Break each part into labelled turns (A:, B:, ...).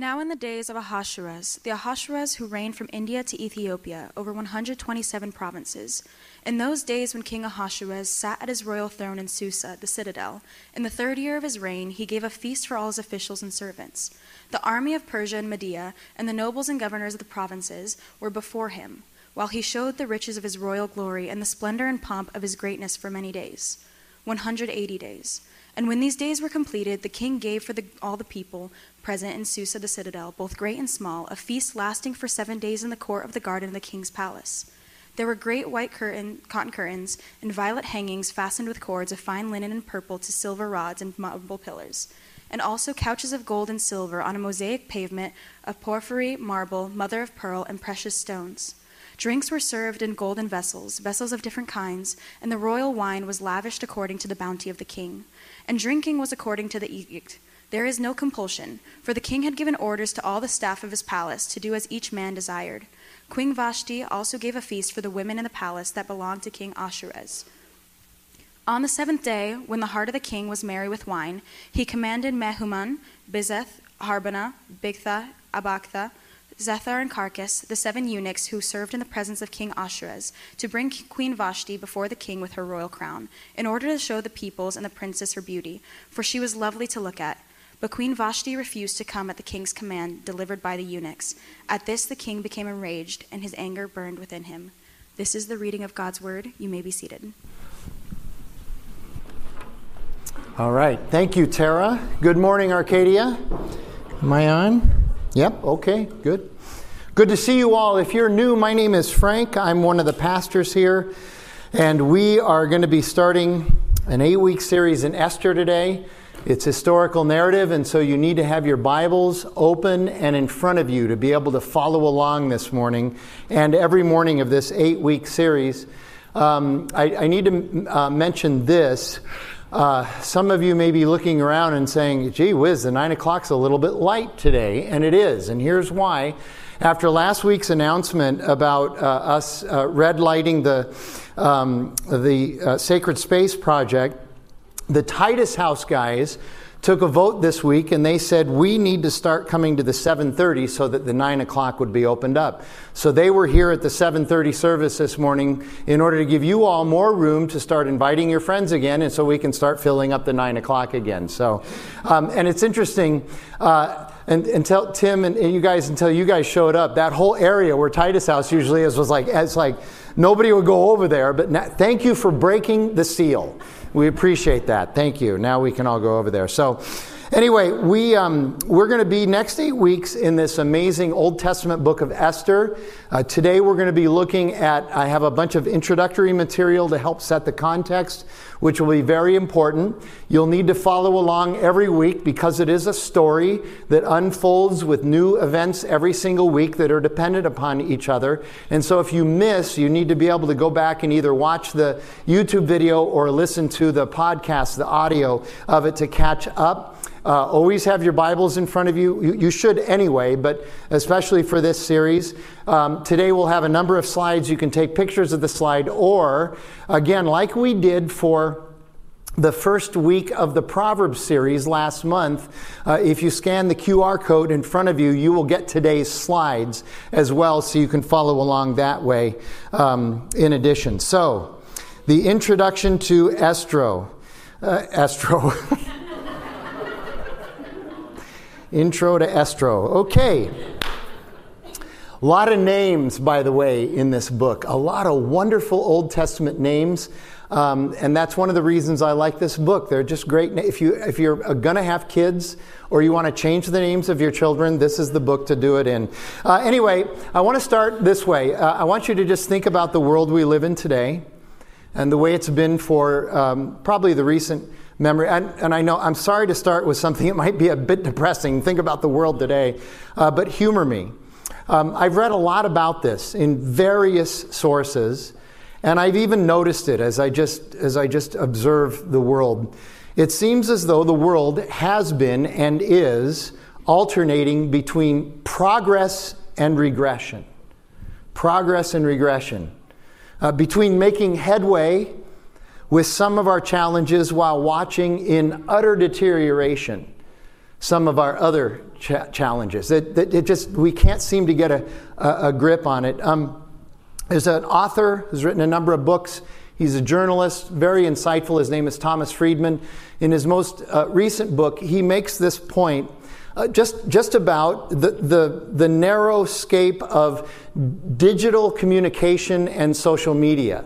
A: Now, in the days of Ahasuerus, the Ahasuerus who reigned from India to Ethiopia over 127 provinces, in those days when King Ahasuerus sat at his royal throne in Susa, the citadel, in the third year of his reign, he gave a feast for all his officials and servants. The army of Persia and Media, and the nobles and governors of the provinces, were before him, while he showed the riches of his royal glory and the splendor and pomp of his greatness for many days 180 days. And when these days were completed, the king gave for the, all the people present in Susa the citadel, both great and small, a feast lasting for seven days in the court of the garden of the king's palace. There were great white curtain, cotton curtains and violet hangings fastened with cords of fine linen and purple to silver rods and marble pillars, and also couches of gold and silver on a mosaic pavement of porphyry, marble, mother of pearl, and precious stones. Drinks were served in golden vessels, vessels of different kinds, and the royal wine was lavished according to the bounty of the king. And drinking was according to the edict. There is no compulsion, for the king had given orders to all the staff of his palace to do as each man desired. Queen Vashti also gave a feast for the women in the palace that belonged to King Ahasuerus. On the seventh day, when the heart of the king was merry with wine, he commanded Mehuman, Biztha, Harbona, Bigtha, Abagtha, Zethar, and Carkas, the seven eunuchs who served in the presence of King Ahasuerus, to bring Queen Vashti before the king with her royal crown, in order to show the peoples and the princess her beauty, for she was lovely to look at. But Queen Vashti refused to come at the king's command delivered by the eunuchs. At this, the king became enraged, and his anger burned within him. This is the reading of God's word. You may be seated.
B: All right. Thank you, Tara. Good morning, Arcadia. Am I on? Yep. Okay. Good. Good to see you all. If you're new, my name is Frank. I'm one of the pastors here, and we are going to be starting an eight week series in Esther today. It's historical narrative, and so you need to have your Bibles open and in front of you to be able to follow along this morning and every morning of this eight week series. Um, I, I, need to uh, mention this. Uh, some of you may be looking around and saying, gee whiz, the nine o'clock's a little bit light today, and it is, and here's why. After last week's announcement about uh, us uh, red lighting the, um, the uh, Sacred Space Project, the Titus House guys took a vote this week and they said we need to start coming to the 7.30 so that the 9 o'clock would be opened up so they were here at the 7.30 service this morning in order to give you all more room to start inviting your friends again and so we can start filling up the 9 o'clock again so um, and it's interesting uh, and, until Tim and, you guys, until you guys showed up, that whole area where Titus House usually is was like, it's like nobody would go over there. But thank you for breaking the seal. We appreciate that. Thank you. Now we can all go over there. So, Anyway, we, um, we're going to be next eight weeks in this amazing Old Testament book of Esther. Uh, today we're going to be looking at, I have a bunch of introductory material to help set the context, which will be very important. You'll need to follow along every week because it is a story that unfolds with new events every single week that are dependent upon each other. And so if you miss, you need to be able to go back and either watch the YouTube video or listen to the podcast, the audio of it to catch up. Uh, always have your Bibles in front of you. you. you. should anyway, but especially for this series. Um, today we'll have a number of slides. You can take pictures of the slide, or again, like we did for the first week of the Proverbs series last month, uh, if you scan the QR code in front of you, you will get today's slides as well, so you can follow along that way um, in addition. So, the introduction to Estro. Uh, Estro. Intro to Estro. Okay. A lot of names, by the way, in this book. A lot of wonderful Old Testament names. Um, and that's one of the reasons I like this book. They're just great. If, you, if you're going to have kids or you want to change the names of your children, this is the book to do it in. Uh, anyway, I want to start this way. Uh, I want you to just think about the world we live in today and the way it's been for um, probably the recent memory. And, and, I know I'm sorry to start with something that might be a bit depressing. Think about the world today, uh, but humor me. Um, I've read a lot about this in various sources, and I've even noticed it as I just as I just observe the world. It seems as though the world has been and is alternating between progress and regression. Progress and regression. Uh, between making headway with some of our challenges while watching in utter deterioration some of our other cha- challenges. It, it, it, just, we can't seem to get a, a, a grip on it. Um, there's an author who's written a number of books. He's a journalist, very insightful. His name is Thomas Friedman. In his most uh, recent book, he makes this point uh, just, just about the, the, the narrow scape of digital communication and social media.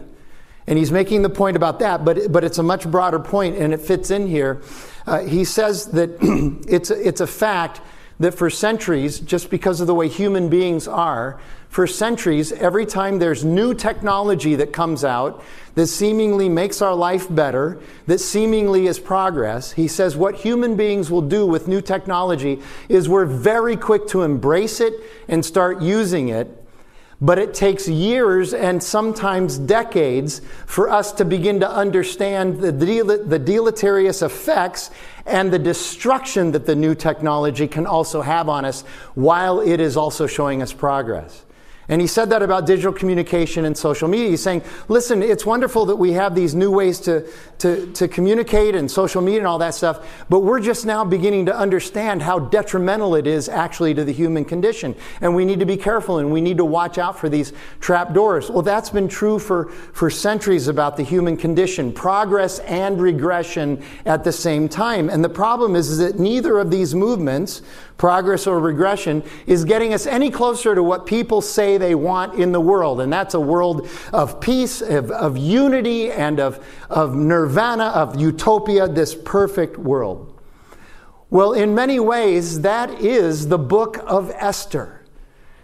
B: And he's making the point about that, but, but it's a much broader point and it fits in here. Uh, he says that it's, it's a fact that for centuries, just because of the way human beings are, for centuries, every time there's new technology that comes out that seemingly makes our life better, that seemingly is progress, he says what human beings will do with new technology is we're very quick to embrace it and start using it but it takes years and sometimes decades for us to begin to understand the, del- the deleterious effects and the destruction that the new technology can also have on us while it is also showing us progress. And he said that about digital communication and social media. He's saying, listen, it's wonderful that we have these new ways to, to, to communicate and social media and all that stuff, but we're just now beginning to understand how detrimental it is actually to the human condition. And we need to be careful and we need to watch out for these trap doors. Well, that's been true for, for centuries about the human condition, progress and regression at the same time. And the problem is, is that neither of these movements, progress or regression, is getting us any closer to what people say they want in the world. And that's a world of peace, of, of unity, and of, of nirvana, of utopia, this perfect world. Well, in many ways, that is the book of Esther.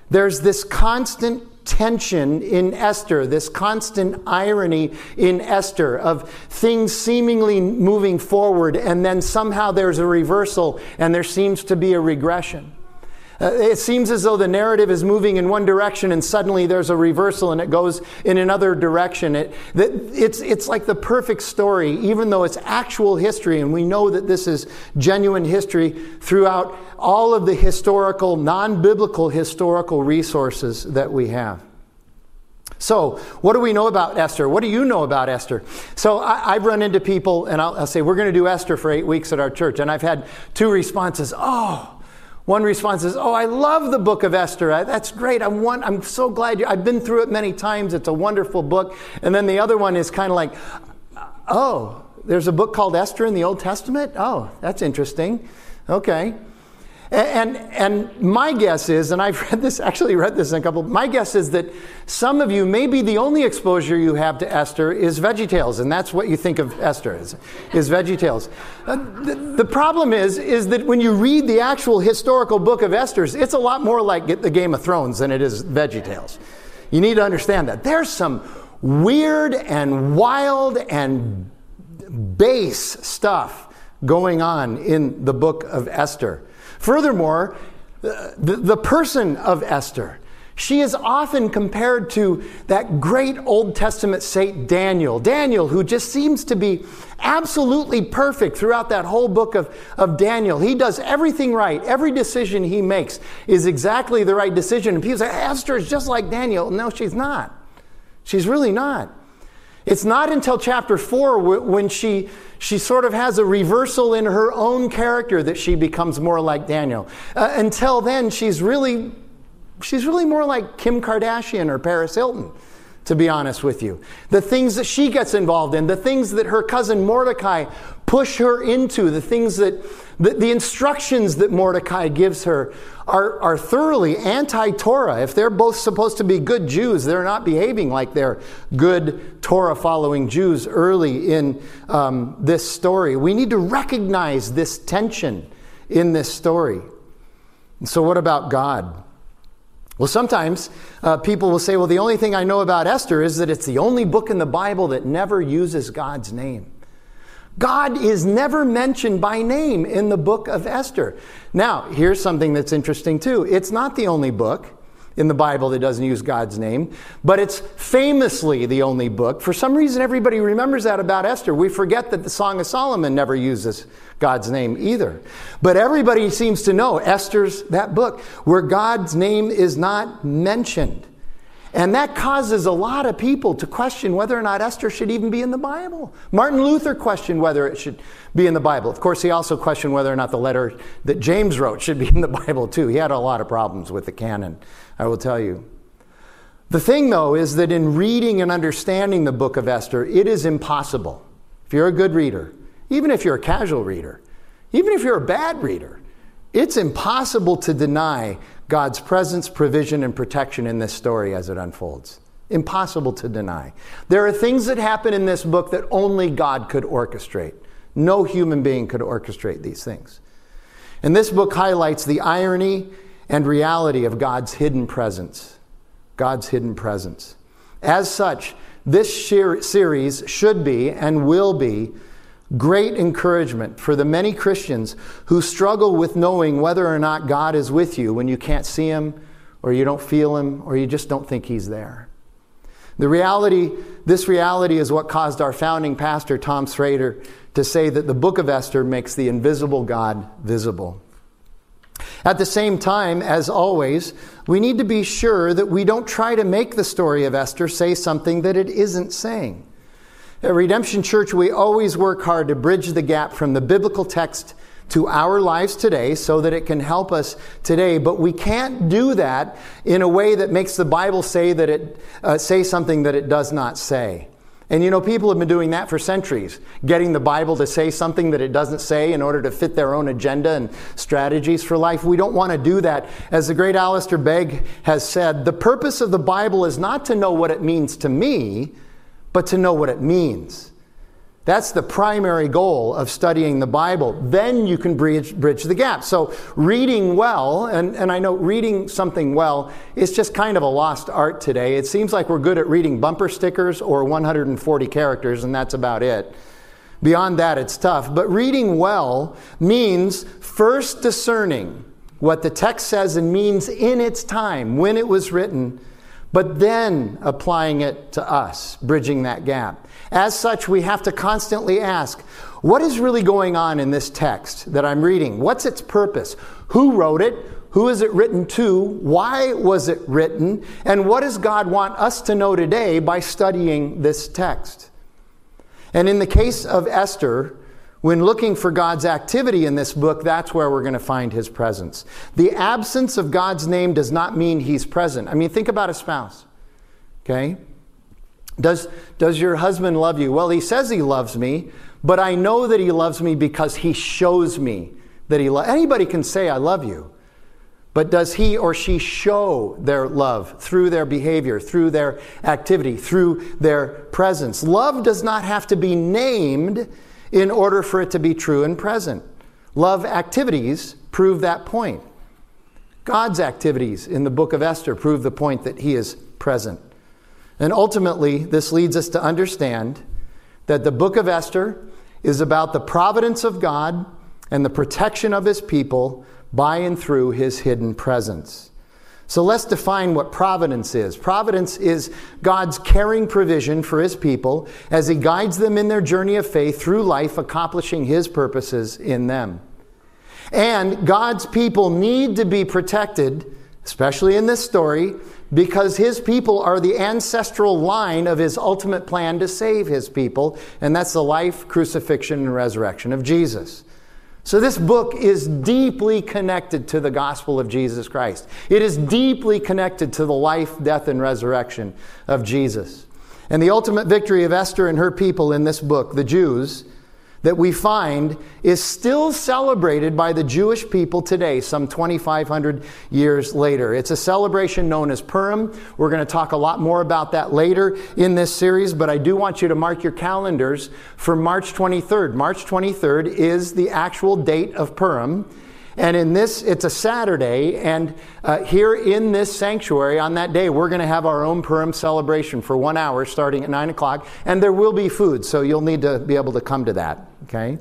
B: There's this constant tension in Esther, this constant irony in Esther of things seemingly moving forward, and then somehow there's a reversal and there seems to be a regression. Uh, it seems as though the narrative is moving in one direction and suddenly there's a reversal and it goes in another direction. It, it's, it's like the perfect story, even though it's actual history, and we know that this is genuine history throughout all of the historical, non biblical historical resources that we have. So, what do we know about Esther? What do you know about Esther? So, I, have run into people and I'll, I'll say, We're going to do Esther for eight weeks at our church. And I've had two responses. Oh, one response is, Oh, I love the book of Esther. That's great. I'm, one, I'm so glad you, I've been through it many times. It's a wonderful book. And then the other one is kind of like, Oh, there's a book called Esther in the Old Testament? Oh, that's interesting. Okay. And, and my guess is, and I've read this, actually read this in a couple, my guess is that some of you, maybe the only exposure you have to Esther is VeggieTales, and that's what you think of Esther is, is VeggieTales. Uh, the, the problem is, is that when you read the actual historical book of Esther's, it's a lot more like the Game of Thrones than it is VeggieTales. You need to understand that. There's some weird and wild and base stuff going on in the book of Esther. Furthermore, the, the person of Esther, she is often compared to that great Old Testament saint Daniel. Daniel, who just seems to be absolutely perfect throughout that whole book of, of Daniel. He does everything right. Every decision he makes is exactly the right decision. And people say, Esther is just like Daniel. No, she's not. She's really not. It's not until chapter 4 when she, she sort of has a reversal in her own character that she becomes more like Daniel. Uh, until then, she's really, she's really more like Kim Kardashian or Paris Hilton, to be honest with you. The things that she gets involved in, the things that her cousin Mordecai push her into, the things that the, the instructions that Mordecai gives her are, are thoroughly anti Torah. If they're both supposed to be good Jews, they're not behaving like they're good Torah following Jews early in um, this story. We need to recognize this tension in this story. So, what about God? Well, sometimes uh, people will say, well, the only thing I know about Esther is that it's the only book in the Bible that never uses God's name. God is never mentioned by name in the book of Esther. Now, here's something that's interesting too. It's not the only book in the Bible that doesn't use God's name, but it's famously the only book. For some reason, everybody remembers that about Esther. We forget that the Song of Solomon never uses God's name either. But everybody seems to know Esther's that book where God's name is not mentioned. And that causes a lot of people to question whether or not Esther should even be in the Bible. Martin Luther questioned whether it should be in the Bible. Of course, he also questioned whether or not the letter that James wrote should be in the Bible, too. He had a lot of problems with the canon, I will tell you. The thing, though, is that in reading and understanding the book of Esther, it is impossible. If you're a good reader, even if you're a casual reader, even if you're a bad reader, it's impossible to deny God's presence, provision, and protection in this story as it unfolds. Impossible to deny. There are things that happen in this book that only God could orchestrate. No human being could orchestrate these things. And this book highlights the irony and reality of God's hidden presence. God's hidden presence. As such, this series should be and will be great encouragement for the many Christians who struggle with knowing whether or not God is with you when you can't see Him, or you don't feel Him, or you just don't think He's there. The reality, this reality is what caused our founding pastor, Tom Schrader, to say that the book of Esther makes the invisible God visible. At the same time, as always, we need to be sure that we don't try to make the story of Esther say something that it isn't saying. At Redemption Church, we always work hard to bridge the gap from the biblical text to our lives today so that it can help us today. But we can't do that in a way that makes the Bible say that it uh, say something that it does not say. And you know, people have been doing that for centuries, getting the Bible to say something that it doesn't say in order to fit their own agenda and strategies for life. We don't want to do that. As the great Alistair Begg has said, the purpose of the Bible is not to know what it means to me, but to know what it means. That's the primary goal of studying the Bible. Then you can bridge, bridge the gap. So, reading well, and, and I know reading something well is just kind of a lost art today. It seems like we're good at reading bumper stickers or 140 characters, and that's about it. Beyond that, it's tough. But reading well means first discerning what the text says and means in its time, when it was written, but then applying it to us, bridging that gap. As such, we have to constantly ask what is really going on in this text that I'm reading? What's its purpose? Who wrote it? Who is it written to? Why was it written? And what does God want us to know today by studying this text? And in the case of Esther, when looking for God's activity in this book, that's where we're going to find his presence. The absence of God's name does not mean he's present. I mean, think about a spouse. Okay? Does, does your husband love you? Well, he says he loves me, but I know that he loves me because he shows me that he loves Anybody can say, I love you. But does he or she show their love through their behavior, through their activity, through their presence? Love does not have to be named in order for it to be true and present. Love activities prove that point. God's activities in the book of Esther prove the point that he is present. And ultimately, this leads us to understand that the book of Esther is about the providence of God and the protection of his people by and through his hidden presence. So let's define what providence is. Providence is God's caring provision for his people as he guides them in their journey of faith through life, accomplishing his purposes in them. And God's people need to be protected, especially in this story, because his people are the ancestral line of his ultimate plan to save his people, and that's the life, crucifixion, and resurrection of Jesus. So, this book is deeply connected to the gospel of Jesus Christ. It is deeply connected to the life, death, and resurrection of Jesus. And the ultimate victory of Esther and her people in this book, the Jews, that we find is still celebrated by the Jewish people today, some 2,500 years later. It's a celebration known as Purim. We're going to talk a lot more about that later in this series, but I do want you to mark your calendars for March 23rd. March 23rd is the actual date of Purim. And in this, it's a Saturday, and uh, here in this sanctuary on that day, we're going to have our own Purim celebration for one hour starting at 9 o'clock, and there will be food, so you'll need to be able to come to that, okay?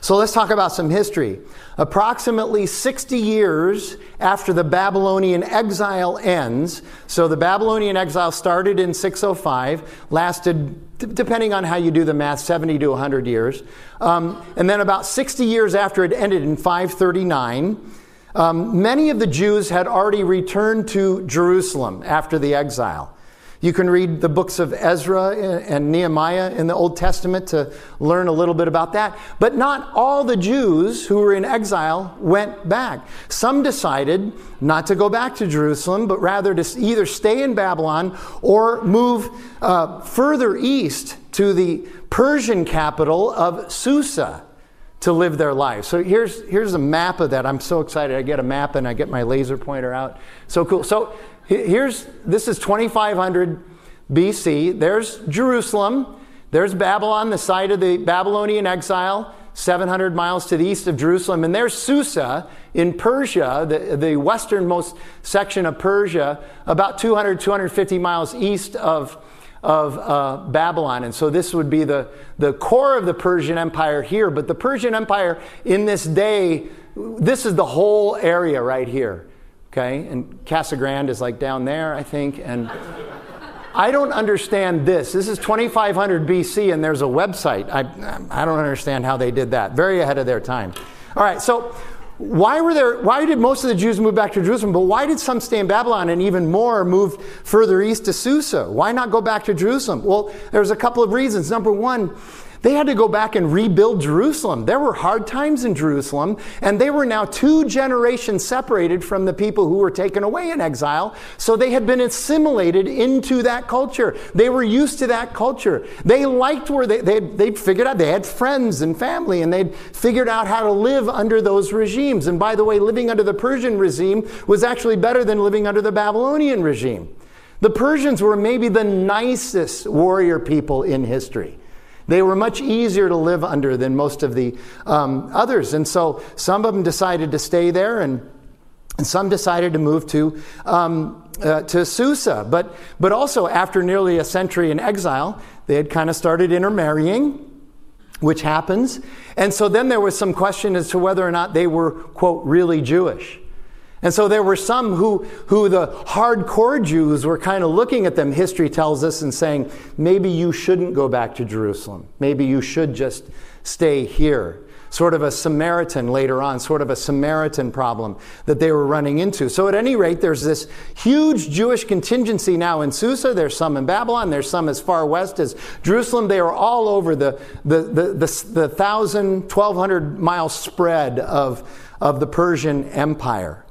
B: So let's talk about some history. Approximately 60 years after the Babylonian exile ends, so the Babylonian exile started in 605, lasted, depending on how you do the math, 70 to 100 years. Um, and then about 60 years after it ended in 539, um, many of the Jews had already returned to Jerusalem after the exile. You can read the books of Ezra and Nehemiah in the Old Testament to learn a little bit about that. But not all the Jews who were in exile went back. Some decided not to go back to Jerusalem, but rather to either stay in Babylon or move uh, further east to the Persian capital of Susa to live their life. So here's, here's a map of that. I'm so excited. I get a map and I get my laser pointer out. So cool. So here's this is 2500 BC. There's Jerusalem. There's Babylon, the site of the Babylonian exile, 700 miles to the east of Jerusalem. And there's Susa in Persia, the, the westernmost section of Persia, about 200, 250 miles east of, of uh, Babylon. And so this would be the, the core of the Persian Empire here. But the Persian Empire in this day, this is the whole area right here. Okay? And Casa Grande is like down there, I think. And I don't understand this. This is 2500 BC, and there's a website. I, I don't understand how they did that. Very ahead of their time. All right, so why were there why did most of the jews move back to jerusalem but why did some stay in babylon and even more move further east to susa why not go back to jerusalem well there's a couple of reasons number one they had to go back and rebuild Jerusalem. There were hard times in Jerusalem, and they were now two generations separated from the people who were taken away in exile. So they had been assimilated into that culture. They were used to that culture. They liked where they, they, they'd figured out, they had friends and family, and they'd figured out how to live under those regimes. And by the way, living under the Persian regime was actually better than living under the Babylonian regime. The Persians were maybe the nicest warrior people in history. They were much easier to live under than most of the um, others. And so some of them decided to stay there, and, and some decided to move to, um, uh, to Susa. But, but also, after nearly a century in exile, they had kind of started intermarrying which happens. And so then there was some question as to whether or not they were, quote, really Jewish. And so there were some who, who the hardcore Jews were kind of looking at them, history tells us, and saying, maybe you shouldn't go back to Jerusalem. Maybe you should just stay here. Sort of a Samaritan later on, sort of a Samaritan problem that they were running into. So, at any rate, there's this huge Jewish contingency now in Susa. There's some in Babylon. There's some as far west as Jerusalem. They are all over the, the, the, the, the 1,000, 1,200 mile spread of, of the Persian Empire.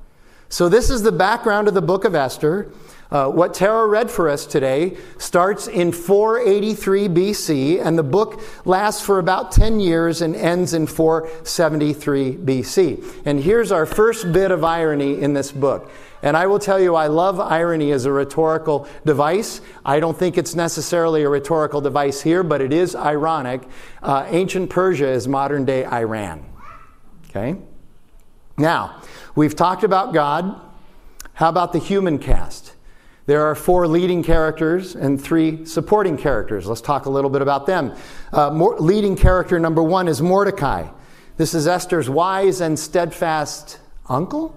B: So, this is the background of the book of Esther. Uh, what Tara read for us today starts in 483 BC, and the book lasts for about 10 years and ends in 473 BC. And here's our first bit of irony in this book. And I will tell you, I love irony as a rhetorical device. I don't think it's necessarily a rhetorical device here, but it is ironic. Uh, ancient Persia is modern day Iran. Okay? Now, we've talked about God. How about the human cast? There are four leading characters and three supporting characters. Let's talk a little bit about them. Uh, more, leading character number one is Mordecai. This is Esther's wise and steadfast uncle.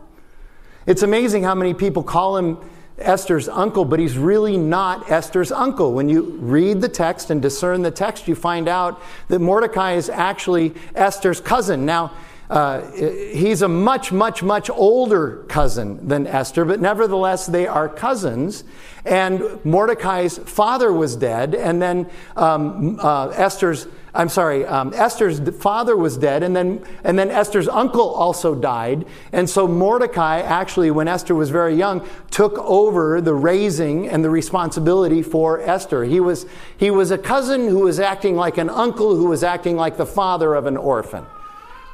B: It's amazing how many people call him Esther's uncle, but he's really not Esther's uncle. When you read the text and discern the text, you find out that Mordecai is actually Esther's cousin. Now, uh, he's a much, much, much older cousin than Esther, but nevertheless, they are cousins. And Mordecai's father was dead, and then um, uh, Esther's I'm sorry, um, Esther's father was dead, and then, and then Esther's uncle also died. And so Mordecai, actually, when Esther was very young, took over the raising and the responsibility for Esther. He was, he was a cousin who was acting like an uncle who was acting like the father of an orphan.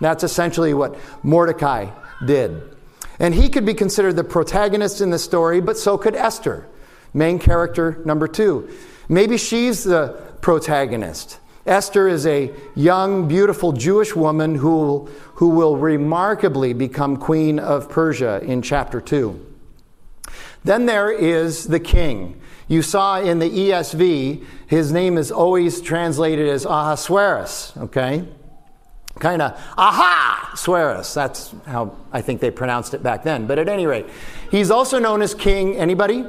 B: That's essentially what Mordecai did. And he could be considered the protagonist in the story, but so could Esther, main character number two. Maybe she's the protagonist. Esther is a young, beautiful Jewish woman who, who will remarkably become queen of Persia in chapter 2. Then there is the king. You saw in the ESV, his name is always translated as Ahasuerus, okay? Kind of aha swearus that's how i think they pronounced it back then but at any rate he's also known as king anybody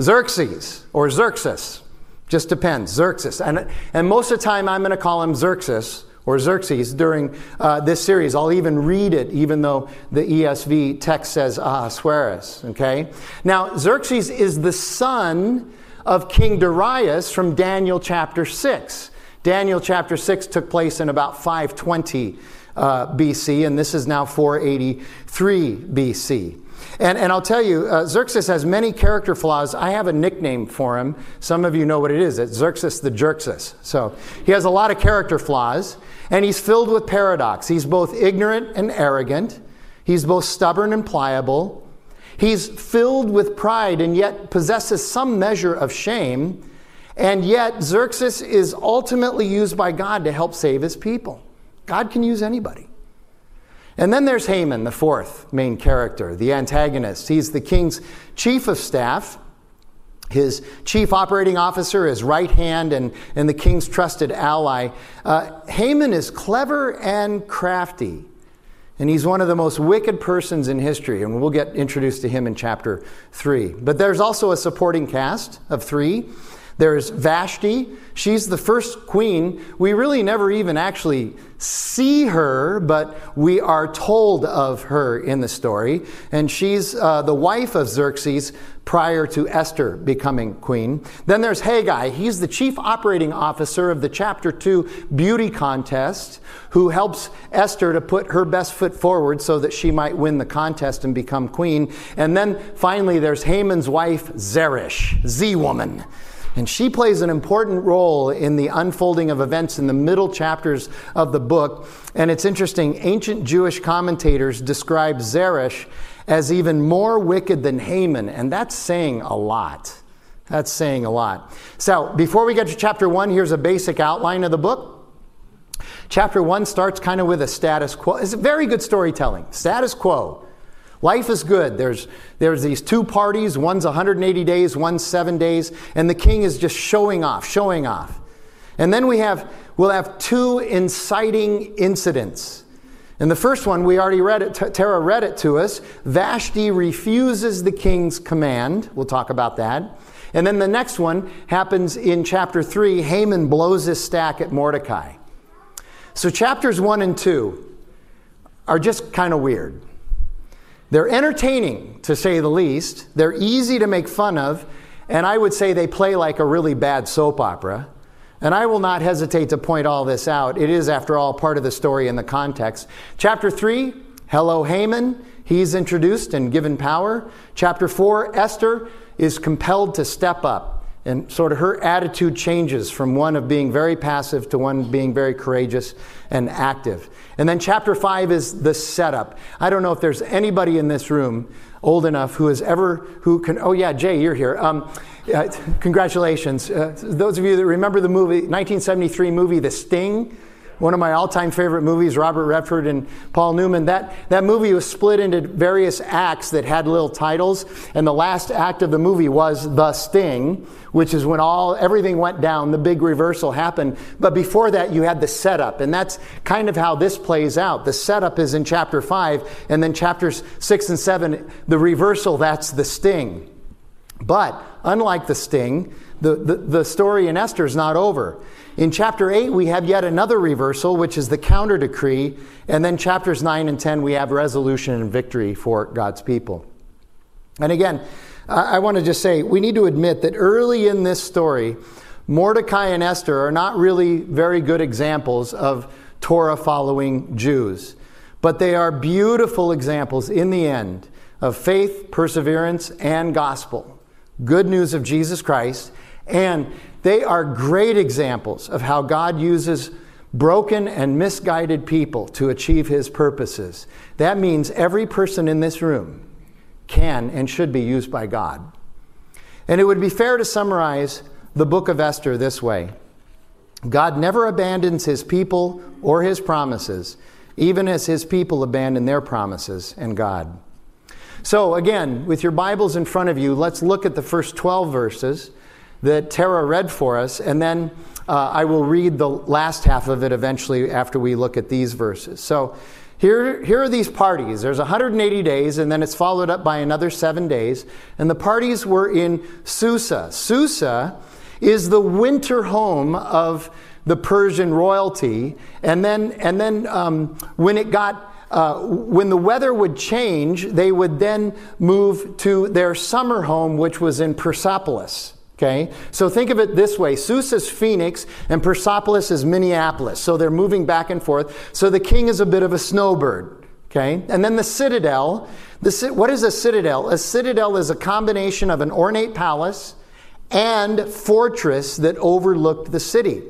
B: xerxes or xerxes just depends xerxes and, and most of the time i'm going to call him xerxes or Xerxes during uh, this series. I'll even read it, even though the ESV text says Ahasuerus. Okay? Now, Xerxes is the son of King Darius from Daniel chapter 6. Daniel chapter 6 took place in about 520 uh, BC, and this is now 483 BC. And, and I'll tell you, uh, Xerxes has many character flaws. I have a nickname for him. Some of you know what it is. It's Xerxes the Jerxes. So he has a lot of character flaws, and he's filled with paradox. He's both ignorant and arrogant, he's both stubborn and pliable. He's filled with pride and yet possesses some measure of shame. And yet, Xerxes is ultimately used by God to help save his people. God can use anybody. And then there's Haman, the fourth main character, the antagonist. He's the king's chief of staff, his chief operating officer, his right hand, and, and the king's trusted ally. Uh, Haman is clever and crafty, and he's one of the most wicked persons in history, and we'll get introduced to him in chapter 3. But there's also a supporting cast of three. There's Vashti. She's the first queen. We really never even actually see her, but we are told of her in the story. And she's uh, the wife of Xerxes prior to Esther becoming queen. Then there's Hegai. He's the chief operating officer of the chapter 2 beauty contest who helps Esther to put her best foot forward so that she might win the contest and become queen. And then finally, there's Haman's wife, Zeresh, Z woman. And she plays an important role in the unfolding of events in the middle chapters of the book. And it's interesting, ancient Jewish commentators describe Zeresh as even more wicked than Haman, and that's saying a lot. That's saying a lot. So, before we get to chapter one, here's a basic outline of the book. Chapter one starts kind of with a status quo. It's very good storytelling. Status quo. Life is good. There's, there's these two parties, one's 180 days, one's seven days, and the king is just showing off, showing off. And then we have, we'll have two inciting incidents. And the first one, we already read it, Tara read it to us. Vashti refuses the king's command. We'll talk about that. And then the next one happens in chapter 3. Haman blows his stack at Mordecai. So chapters 1 and 2 are just kind of weird. They're entertaining, to say the least. They're easy to make fun of, and I would say they play like a really bad soap opera. And I will not hesitate to point all this out. It is, after all, part of the story in the context. Chapter 3, hello, Haman. He's introduced and given power. Chapter 4, Esther is compelled to step up. And sort of her attitude changes from one of being very passive to one being very courageous and active. And then chapter five is the setup. I don't know if there's anybody in this room old enough who has ever, who can, oh yeah, Jay, you're here. Um, uh, congratulations. Uh, those of you that remember the movie, 1973 movie, The Sting, one of my all-time favorite movies, Robert Redford and Paul Newman. That, that movie was split into various acts that had little titles, and the last act of the movie was The Sting, which is when all everything went down, the big reversal happened. But before that, you had the setup, and that's kind of how this plays out. The setup is in chapter five, and then chapters six and seven, the reversal, that's the sting. But unlike the sting, the, the, the story in Esther is not over. In chapter 8, we have yet another reversal, which is the counter decree. And then chapters 9 and 10, we have resolution and victory for God's people. And again, I, I want to just say we need to admit that early in this story, Mordecai and Esther are not really very good examples of Torah following Jews, but they are beautiful examples in the end of faith, perseverance, and gospel. Good news of Jesus Christ. And they are great examples of how God uses broken and misguided people to achieve his purposes. That means every person in this room can and should be used by God. And it would be fair to summarize the book of Esther this way God never abandons his people or his promises, even as his people abandon their promises and God. So, again, with your Bibles in front of you, let's look at the first 12 verses that Tara read for us, and then uh, I will read the last half of it eventually after we look at these verses. So here, here are these parties. There's 180 days, and then it's followed up by another seven days. And the parties were in Susa. Susa is the winter home of the Persian royalty. And then, and then um, when it got uh, when the weather would change, they would then move to their summer home, which was in Persepolis. Okay, so think of it this way Susa is Phoenix and Persepolis is Minneapolis. So they're moving back and forth. So the king is a bit of a snowbird. Okay, and then the citadel. The, what is a citadel? A citadel is a combination of an ornate palace and fortress that overlooked the city.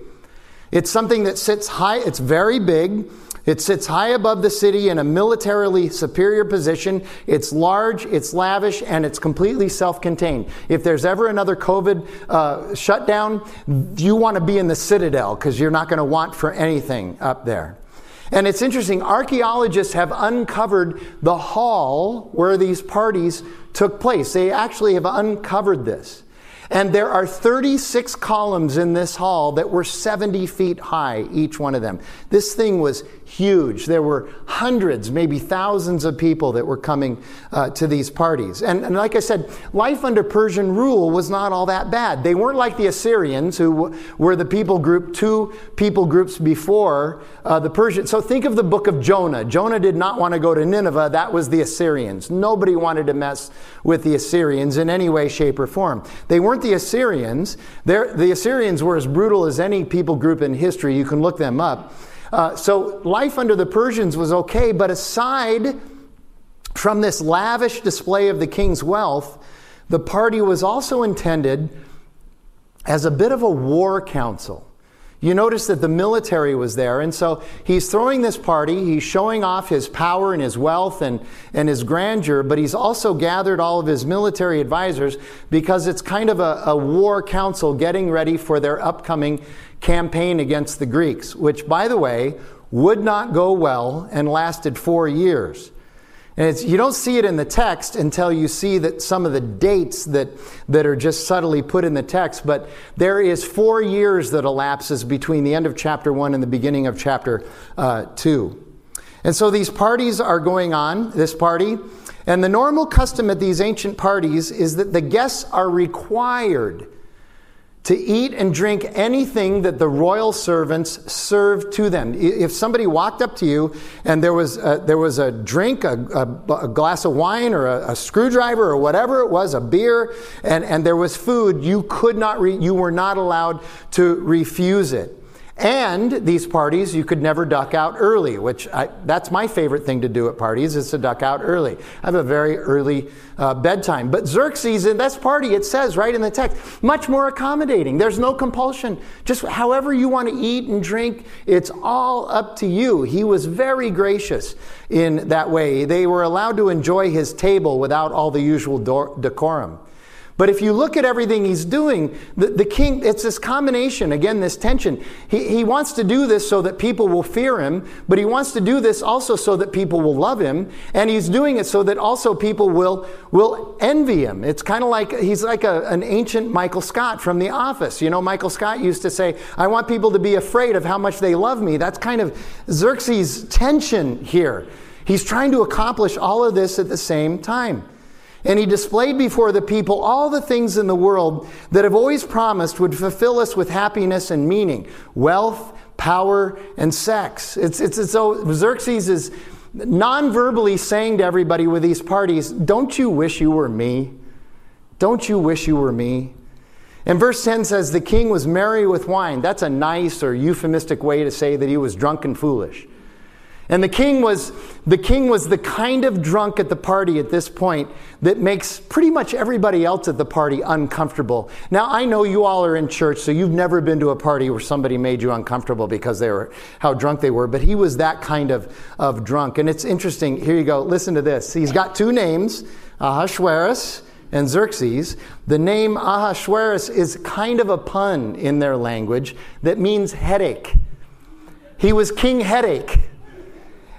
B: It's something that sits high, it's very big. It sits high above the city in a militarily superior position. It's large, it's lavish, and it's completely self contained. If there's ever another COVID uh, shutdown, you want to be in the citadel because you're not going to want for anything up there. And it's interesting, archaeologists have uncovered the hall where these parties took place. They actually have uncovered this. And there are 36 columns in this hall that were 70 feet high, each one of them. This thing was huge. There were hundreds, maybe thousands of people that were coming uh, to these parties. And, and, like I said, life under Persian rule was not all that bad. They weren't like the Assyrians, who were the people group, two people groups before uh, the Persians. So think of the book of Jonah. Jonah did not want to go to Nineveh, that was the Assyrians. Nobody wanted to mess with the Assyrians in any way, shape, or form. They weren't the Assyrians. They're, the Assyrians were as brutal as any people group in history. You can look them up. Uh, so life under the Persians was okay, but aside from this lavish display of the king's wealth, the party was also intended as a bit of a war council. You notice that the military was there, and so he's throwing this party. He's showing off his power and his wealth and, and his grandeur, but he's also gathered all of his military advisors because it's kind of a, a war council getting ready for their upcoming campaign against the Greeks, which, by the way, would not go well and lasted four years. And you don't see it in the text until you see that some of the dates that, that are just subtly put in the text. But there is four years that elapses between the end of chapter one and the beginning of chapter uh, two. And so these parties are going on, this party. And the normal custom at these ancient parties is that the guests are required to eat and drink anything that the royal servants served to them. If somebody walked up to you and there was a, there was a drink, a, a, a glass of wine, or a, a, screwdriver, or whatever it was, a beer, and, and there was food, you could not, re, you were not allowed to refuse it. And these parties, you could never duck out early, which I, that's my favorite thing to do at parties is to duck out early. I have a very early uh, bedtime. But Xerxes, in this party, it says right in the text, much more accommodating. There's no compulsion. Just however you want to eat and drink, it's all up to you. He was very gracious in that way. They were allowed to enjoy his table without all the usual decorum. But if you look at everything he's doing, the, the, king, it's this combination, again, this tension. He, he wants to do this so that people will fear him, but he wants to do this also so that people will love him, and he's doing it so that also people will, will envy him. It's kind of like he's like a, an ancient Michael Scott from The Office. You know, Michael Scott used to say, I want people to be afraid of how much they love me. That's kind of Xerxes' tension here. He's trying to accomplish all of this at the same time. And he displayed before the people all the things in the world that have always promised would fulfill us with happiness and meaning wealth, power, and sex. It's, it's as though Xerxes is non verbally saying to everybody with these parties, Don't you wish you were me? Don't you wish you were me? And verse 10 says, The king was merry with wine. That's a nice or euphemistic way to say that he was drunk and foolish. And the king was the king was the kind of drunk at the party at this point that makes pretty much everybody else at the party uncomfortable. Now I know you all are in church, so you've never been to a party where somebody made you uncomfortable because they were how drunk they were, but he was that kind of, of drunk. And it's interesting. Here you go. Listen to this. He's got two names, Ahasuerus and Xerxes. The name Ahasuerus is kind of a pun in their language that means headache. He was King Headache.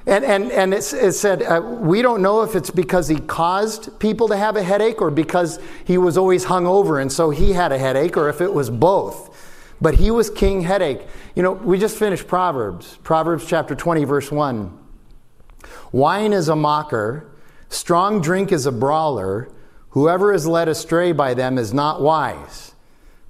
B: And, and, and it said, uh, we don't know if it's because he caused people to have a headache or because he was always hungover and so he had a headache or if it was both. But he was king headache. You know, we just finished Proverbs, Proverbs chapter 20, verse 1. Wine is a mocker, strong drink is a brawler. Whoever is led astray by them is not wise.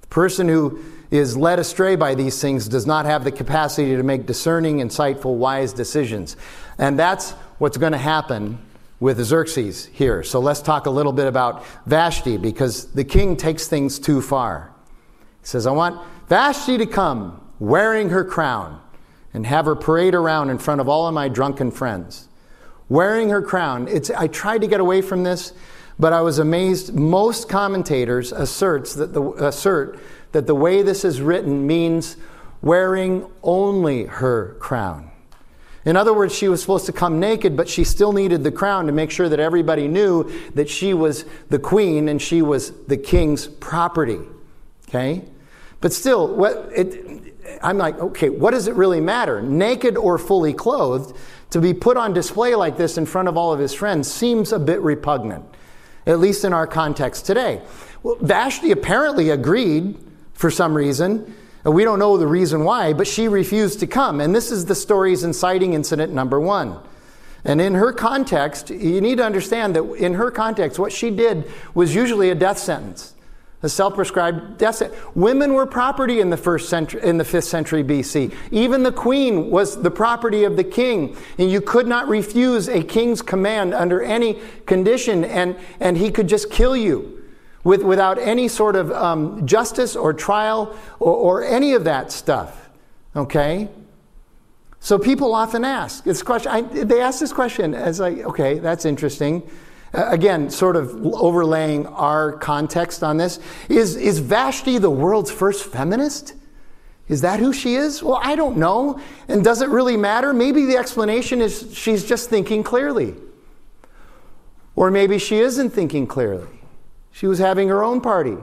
B: The person who is led astray by these things does not have the capacity to make discerning, insightful, wise decisions. And that's what's going to happen with Xerxes here. So let's talk a little bit about Vashti because the king takes things too far. He says, I want Vashti to come wearing her crown and have her parade around in front of all of my drunken friends. Wearing her crown. It's, I tried to get away from this, but I was amazed. Most commentators asserts that the, assert that the way this is written means wearing only her crown. In other words, she was supposed to come naked, but she still needed the crown to make sure that everybody knew that she was the queen and she was the king's property. Okay? But still, what it, I'm like, okay, what does it really matter? Naked or fully clothed, to be put on display like this in front of all of his friends seems a bit repugnant, at least in our context today. Well, Vashti apparently agreed for some reason. We don't know the reason why, but she refused to come. And this is the story's inciting incident number one. And in her context, you need to understand that in her context, what she did was usually a death sentence, a self-prescribed death sentence. Women were property in the first century, in the fifth century BC. Even the queen was the property of the king, and you could not refuse a king's command under any condition, and, and he could just kill you with, without any sort of um, justice or trial or, or any of that stuff. Okay? So people often ask this question. I, they ask this question as like, okay, that's interesting. Uh, again, sort of overlaying our context on this. Is, is Vashti the world's first feminist? Is that who she is? Well, I don't know. And does it really matter? Maybe the explanation is she's just thinking clearly. Or maybe she isn't thinking clearly. She was having her own party.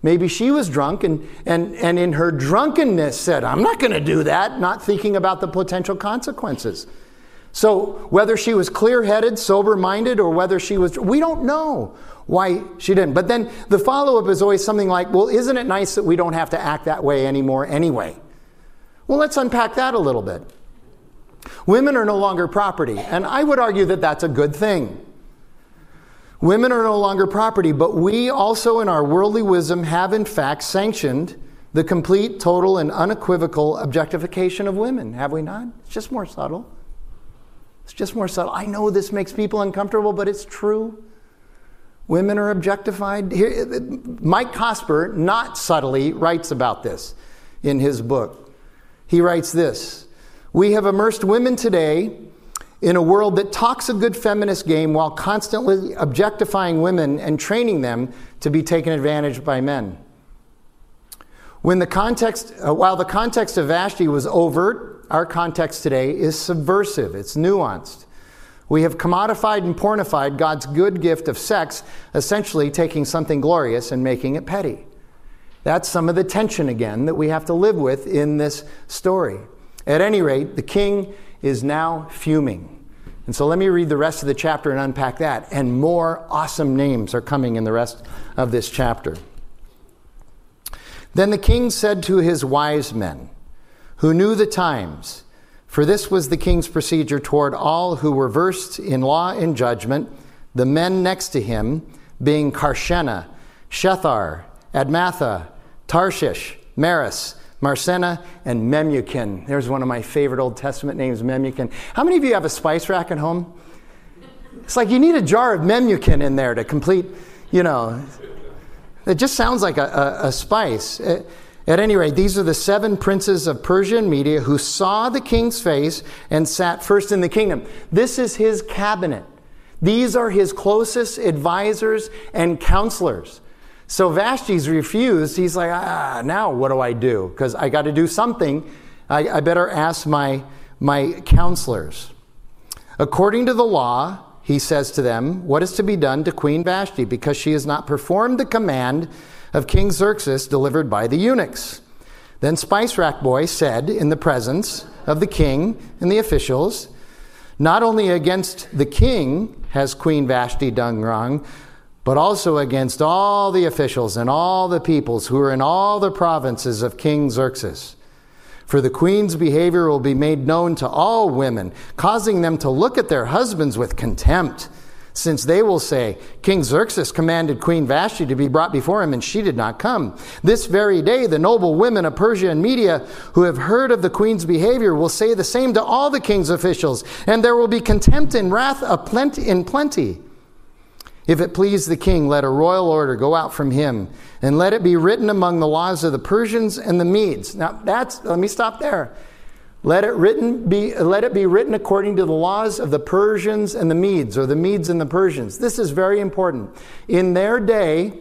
B: Maybe she was drunk and, and, and in her drunkenness said, I'm not going to do that, not thinking about the potential consequences. So, whether she was clear headed, sober minded, or whether she was, we don't know why she didn't. But then the follow up is always something like, well, isn't it nice that we don't have to act that way anymore anyway? Well, let's unpack that a little bit. Women are no longer property, and I would argue that that's a good thing. Women are no longer property, but we also, in our worldly wisdom, have in fact sanctioned the complete, total, and unequivocal objectification of women, have we not? It's just more subtle. It's just more subtle. I know this makes people uncomfortable, but it's true. Women are objectified. Mike Cosper, not subtly, writes about this in his book. He writes this We have immersed women today in a world that talks a good feminist game while constantly objectifying women and training them to be taken advantage of by men. When the context, uh, while the context of Vashti was overt, our context today is subversive, it's nuanced. We have commodified and pornified God's good gift of sex, essentially taking something glorious and making it petty. That's some of the tension again that we have to live with in this story. At any rate, the king is now fuming. And so let me read the rest of the chapter and unpack that. And more awesome names are coming in the rest of this chapter. Then the king said to his wise men, who knew the times, for this was the king's procedure toward all who were versed in law and judgment, the men next to him being Carshena, Shethar, Admatha, Tarshish, Meres, Marsena, and Memucan. There's one of my favorite Old Testament names, Memucan. How many of you have a spice rack at home? It's like you need a jar of Memucan in there to complete, you know. It just sounds like a, a, a spice. At any rate, these are the seven princes of Persia and Media who saw the king's face and sat first in the kingdom. This is his cabinet. These are his closest advisors and counselors. So Vashti's refused. He's like, ah, now what do I do? Because I got to do something. I, I better ask my, my counselors. According to the law, he says to them, What is to be done to Queen Vashti because she has not performed the command of King Xerxes delivered by the eunuchs? Then Spice Rack Boy said, in the presence of the king and the officials, Not only against the king has Queen Vashti done wrong, but also against all the officials and all the peoples who are in all the provinces of King Xerxes. For the queen's behavior will be made known to all women, causing them to look at their husbands with contempt. since they will say, King Xerxes commanded Queen Vashti to be brought before him, and she did not come. This very day, the noble women of Persia and Media who have heard of the queen's behavior will say the same to all the king's officials, and there will be contempt and wrath in plenty. If it please the king, let a royal order go out from him, and let it be written among the laws of the Persians and the Medes. Now, that's, let me stop there. Let it, written be, let it be written according to the laws of the Persians and the Medes, or the Medes and the Persians. This is very important. In their day,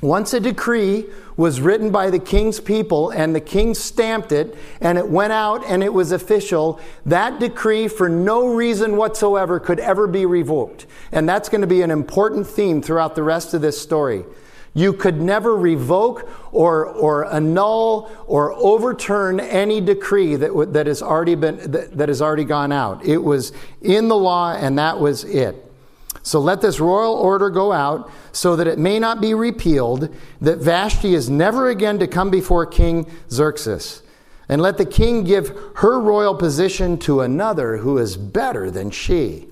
B: once a decree was written by the king's people and the king stamped it and it went out and it was official, that decree, for no reason whatsoever, could ever be revoked. And that's going to be an important theme throughout the rest of this story. You could never revoke or, or annul or overturn any decree that, that, has already been, that, that has already gone out. It was in the law, and that was it. So let this royal order go out so that it may not be repealed, that Vashti is never again to come before King Xerxes. And let the king give her royal position to another who is better than she.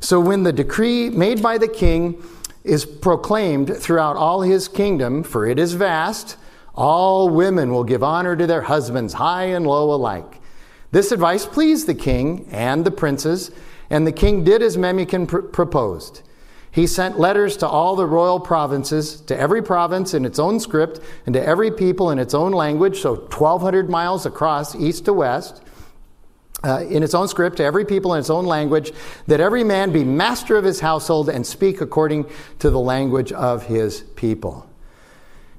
B: So when the decree made by the king is proclaimed throughout all his kingdom, for it is vast, all women will give honor to their husbands, high and low alike. This advice pleased the king and the princes, and the king did as Memucan pr- proposed. He sent letters to all the royal provinces, to every province in its own script, and to every people in its own language, so 1,200 miles across, east to west uh, in its own script to every people in its own language, that every man be master of his household and speak according to the language of his people.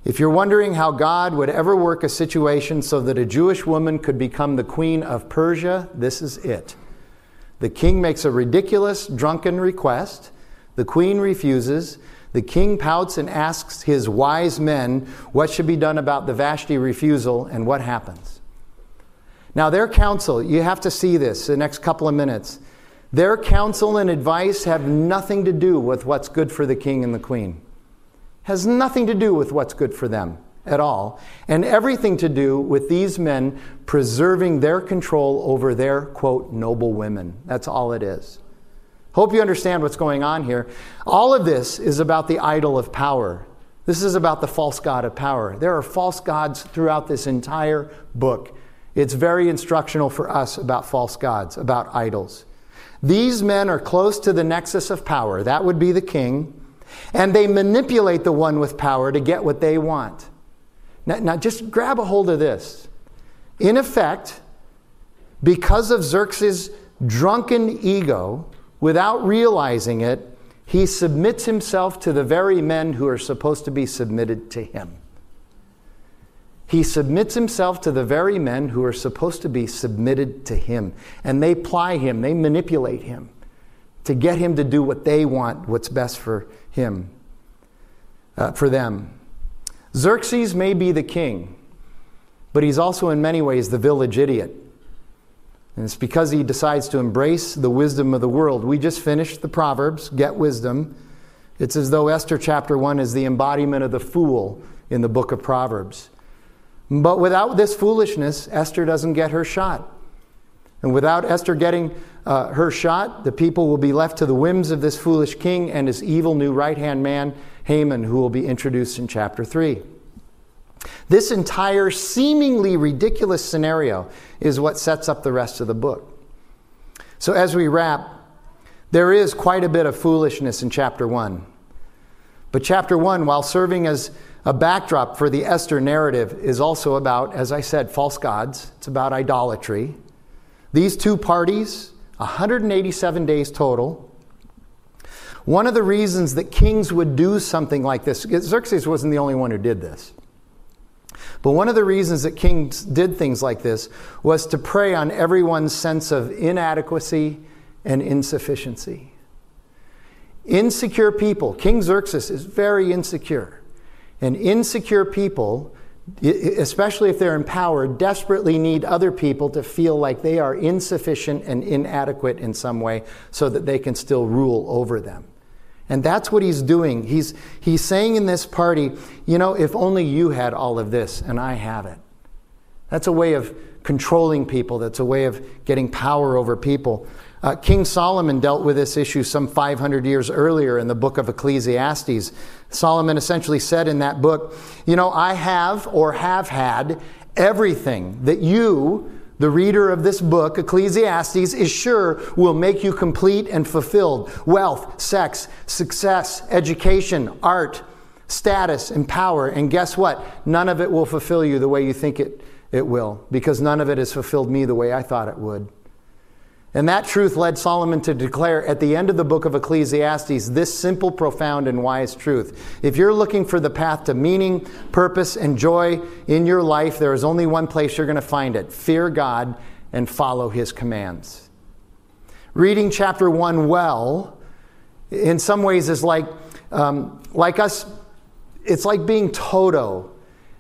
B: If you're wondering how God would ever work a situation so that a Jewish woman could become the queen of Persia, this is it. The king makes a ridiculous, drunken request. The queen refuses. The king pouts and asks his wise men what should be done about the Vashti refusal, and what happens? Now, their counsel, you have to see this the next couple of minutes. Their counsel and advice have nothing to do with what's good for the king and the queen. Has nothing to do with what's good for them at all, and everything to do with these men preserving their control over their, quote, noble women. That's all it is. Hope you understand what's going on here. All of this is about the idol of power. This is about the false god of power. There are false gods throughout this entire book. It's very instructional for us about false gods, about idols. These men are close to the nexus of power. That would be the king. And they manipulate the one with power to get what they want. Now, now just grab a hold of this. In effect, because of Xerxes' drunken ego, without realizing it, he submits himself to the very men who are supposed to be submitted to him. He submits himself to the very men who are supposed to be submitted to him. And they ply him, they manipulate him to get him to do what they want, what's best for him, uh, for them. Xerxes may be the king, but he's also in many ways the village idiot. And it's because he decides to embrace the wisdom of the world. We just finished the Proverbs, get wisdom. It's as though Esther chapter 1 is the embodiment of the fool in the book of Proverbs. But without this foolishness, Esther doesn't get her shot. And without Esther getting uh, her shot, the people will be left to the whims of this foolish king and his evil new right hand man, Haman, who will be introduced in chapter 3. This entire seemingly ridiculous scenario is what sets up the rest of the book. So, as we wrap, there is quite a bit of foolishness in chapter 1. But chapter 1, while serving as a backdrop for the Esther narrative is also about, as I said, false gods. It's about idolatry. These two parties, 187 days total. One of the reasons that kings would do something like this, Xerxes wasn't the only one who did this. But one of the reasons that kings did things like this was to prey on everyone's sense of inadequacy and insufficiency. Insecure people, King Xerxes is very insecure. And insecure people, especially if they're empowered, desperately need other people to feel like they are insufficient and inadequate in some way so that they can still rule over them. And that's what he's doing. He's, he's saying in this party, you know, if only you had all of this and I have it. That's a way of controlling people, that's a way of getting power over people. Uh, King Solomon dealt with this issue some 500 years earlier in the book of Ecclesiastes. Solomon essentially said in that book, You know, I have or have had everything that you, the reader of this book, Ecclesiastes, is sure will make you complete and fulfilled. Wealth, sex, success, education, art, status, and power. And guess what? None of it will fulfill you the way you think it, it will, because none of it has fulfilled me the way I thought it would. And that truth led Solomon to declare at the end of the book of Ecclesiastes this simple, profound, and wise truth. If you're looking for the path to meaning, purpose, and joy in your life, there is only one place you're going to find it fear God and follow his commands. Reading chapter 1 well, in some ways, is like, um, like us, it's like being Toto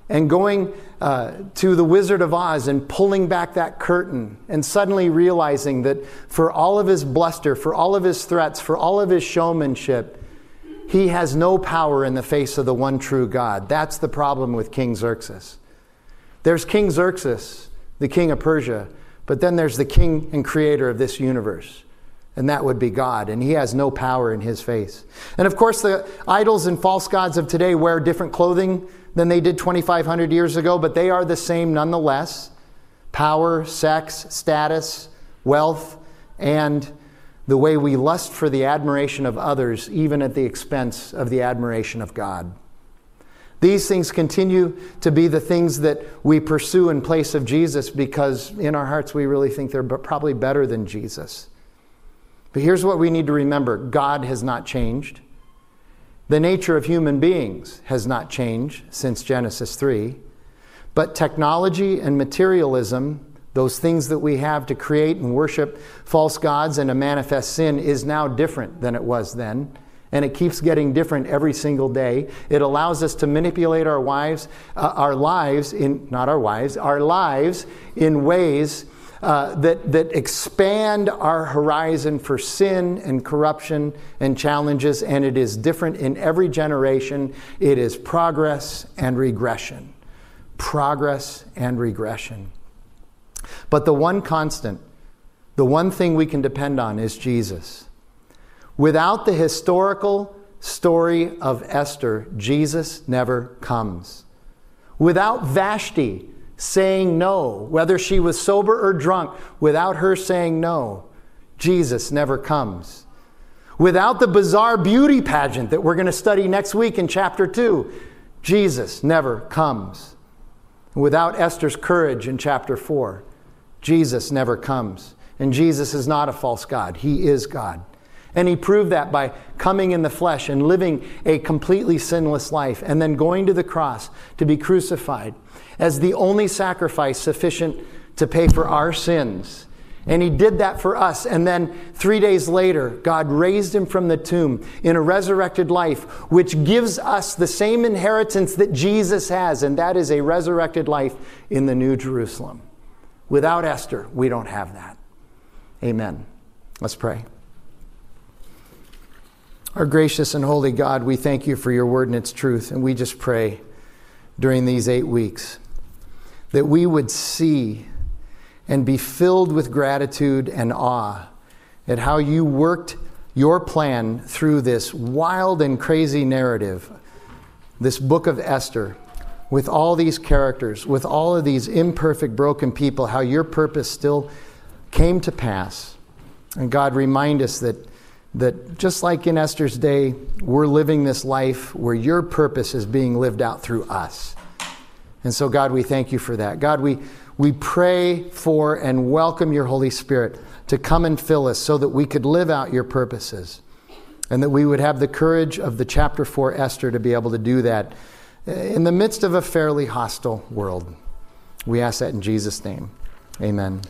B: and going uh, to the Wizard of Oz and pulling back that curtain and suddenly realizing that for all of his bluster, for all of his threats, for all of his showmanship, he has no power in the face of the one true God. That's the problem with King Xerxes. There's King Xerxes, the king of Persia, but then there's the king and creator of this universe. And that would be God, and he has no power in his face. And of course, the idols and false gods of today wear different clothing than they did 2,500 years ago, but they are the same nonetheless power, sex, status, wealth, and the way we lust for the admiration of others, even at the expense of the admiration of God. These things continue to be the things that we pursue in place of Jesus because in our hearts we really think they're probably better than Jesus. But here's what we need to remember God has not changed. The nature of human beings has not changed since Genesis 3, but technology and materialism, those things that we have to create and worship false gods and to manifest sin, is now different than it was then. And it keeps getting different every single day. It allows us to manipulate our wives, uh, our lives in not our wives, our lives in ways uh, that, that expand our horizon for sin and corruption and challenges, and it is different in every generation. It is progress and regression. Progress and regression. But the one constant, the one thing we can depend on is Jesus. Without the historical story of Esther, Jesus never comes. Without Vashti, saying no, whether she was sober or drunk, without her saying no, Jesus never comes. Without the bizarre beauty pageant that we're going to study next week in chapter 2, Jesus never comes. Without Esther's courage in chapter 4, Jesus never comes. And Jesus is not a false God, He is God. And He proved that by coming in the flesh and living a completely sinless life and then going to the cross to be crucified as the only sacrifice sufficient to pay for our sins. And he did that for us. And then three days later, God raised him from the tomb in a resurrected life, which gives us the same inheritance that Jesus has, and that is a resurrected life in the New Jerusalem. Without Esther, we don't have that. Amen. Let's pray. Our gracious and holy God, we thank you for your word and its truth, and we just pray during these eight weeks that we would see and be filled with gratitude and awe at how you worked your plan through this wild and crazy narrative, this book of Esther, with all these characters, with all of these imperfect, broken people, how your purpose still came to pass. And God, remind us that, that just like in Esther's day, we're living this life where your purpose is being lived out through us. And so, God, we thank you for that. God, we, we pray for and welcome your Holy Spirit to come and fill us so that we could live out your purposes and that we would have the courage of the chapter 4 Esther to be able to do that in the midst of a fairly hostile world. We ask that in Jesus' name. Amen.